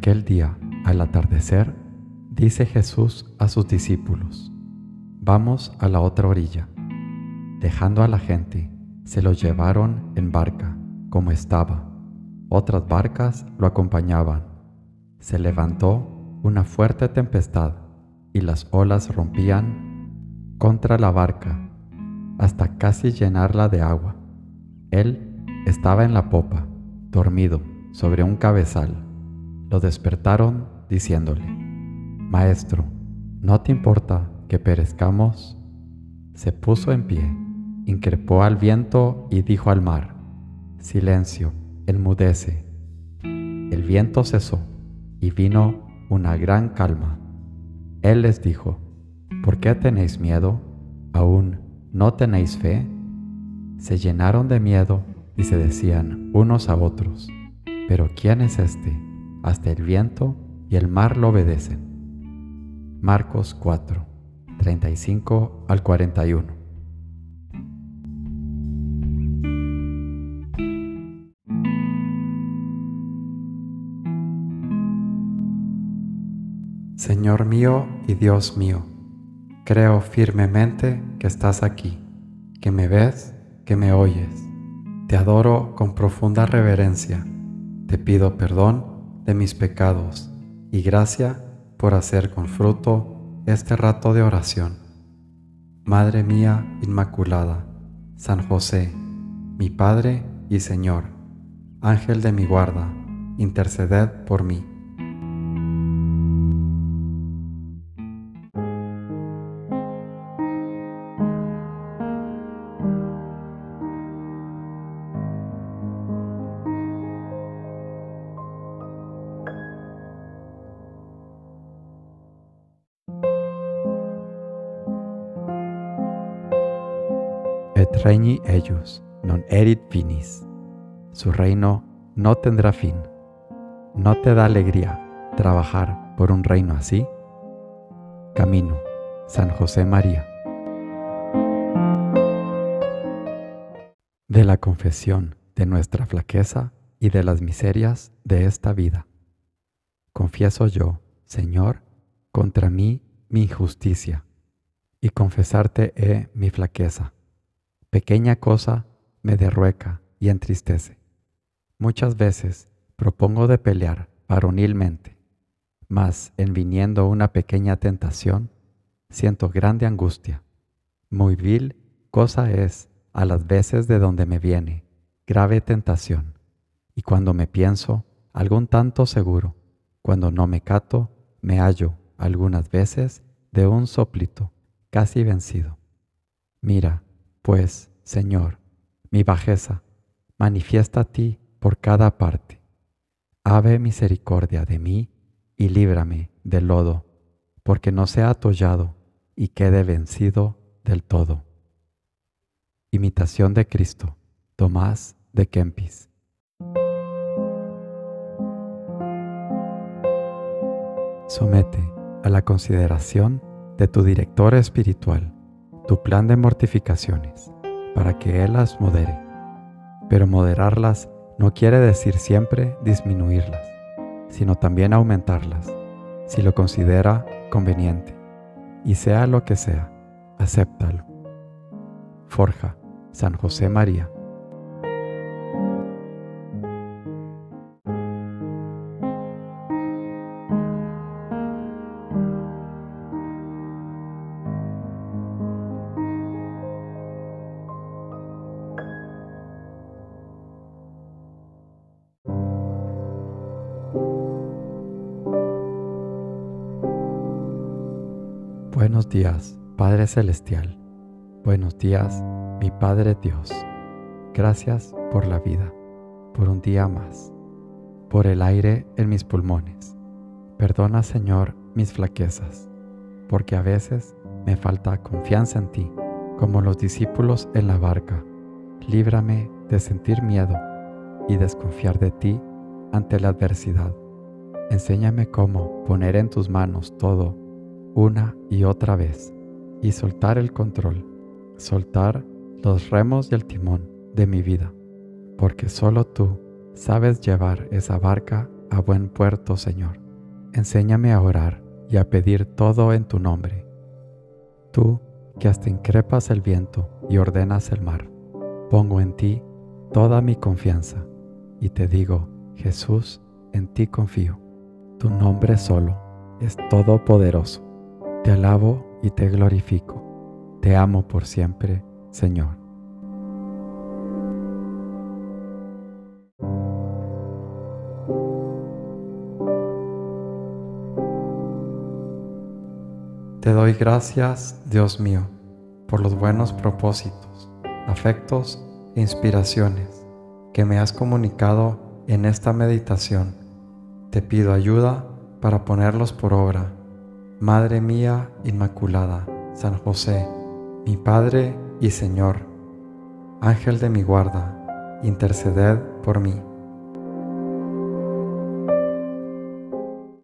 Aquel día, al atardecer, dice Jesús a sus discípulos, Vamos a la otra orilla. Dejando a la gente, se lo llevaron en barca, como estaba. Otras barcas lo acompañaban. Se levantó una fuerte tempestad y las olas rompían contra la barca hasta casi llenarla de agua. Él estaba en la popa, dormido, sobre un cabezal. Lo despertaron diciéndole, Maestro, ¿no te importa que perezcamos? Se puso en pie, increpó al viento y dijo al mar, Silencio, enmudece. El viento cesó y vino una gran calma. Él les dijo, ¿por qué tenéis miedo? ¿Aún no tenéis fe? Se llenaron de miedo y se decían unos a otros, pero ¿quién es este? Hasta el viento y el mar lo obedecen. Marcos 4, 35 al 41. Señor mío y Dios mío, creo firmemente que estás aquí, que me ves, que me oyes. Te adoro con profunda reverencia. Te pido perdón de mis pecados y gracia por hacer con fruto este rato de oración. Madre mía Inmaculada, San José, mi Padre y Señor, Ángel de mi guarda, interceded por mí. Et ellos non erit finis. Su reino no tendrá fin. ¿No te da alegría trabajar por un reino así? Camino, San José María. De la confesión de nuestra flaqueza y de las miserias de esta vida. Confieso yo, Señor, contra mí mi injusticia, y confesarte he mi flaqueza pequeña cosa me derrueca y entristece. Muchas veces propongo de pelear varonilmente, mas en viniendo una pequeña tentación, siento grande angustia. Muy vil cosa es a las veces de donde me viene grave tentación, y cuando me pienso algún tanto seguro, cuando no me cato, me hallo algunas veces de un soplito, casi vencido. Mira, pues, Señor, mi bajeza, manifiesta a ti por cada parte. Ave misericordia de mí y líbrame del lodo, porque no sea atollado y quede vencido del todo. Imitación de Cristo, Tomás de Kempis. Somete a la consideración de tu director espiritual tu plan de mortificaciones para que Él las modere. Pero moderarlas no quiere decir siempre disminuirlas, sino también aumentarlas, si lo considera conveniente. Y sea lo que sea, acéptalo. Forja, San José María. Buenos días, Padre Celestial. Buenos días, mi Padre Dios. Gracias por la vida, por un día más, por el aire en mis pulmones. Perdona, Señor, mis flaquezas, porque a veces me falta confianza en ti, como los discípulos en la barca. Líbrame de sentir miedo y desconfiar de ti ante la adversidad. Enséñame cómo poner en tus manos todo una y otra vez y soltar el control, soltar los remos y el timón de mi vida, porque solo tú sabes llevar esa barca a buen puerto, Señor. Enséñame a orar y a pedir todo en tu nombre. Tú, que hasta increpas el viento y ordenas el mar, pongo en ti toda mi confianza y te digo, Jesús, en ti confío. Tu nombre solo es todopoderoso. Te alabo y te glorifico. Te amo por siempre, Señor. Te doy gracias, Dios mío, por los buenos propósitos, afectos e inspiraciones que me has comunicado en esta meditación. Te pido ayuda para ponerlos por obra. Madre mía Inmaculada, San José, mi Padre y Señor, Ángel de mi guarda, interceded por mí.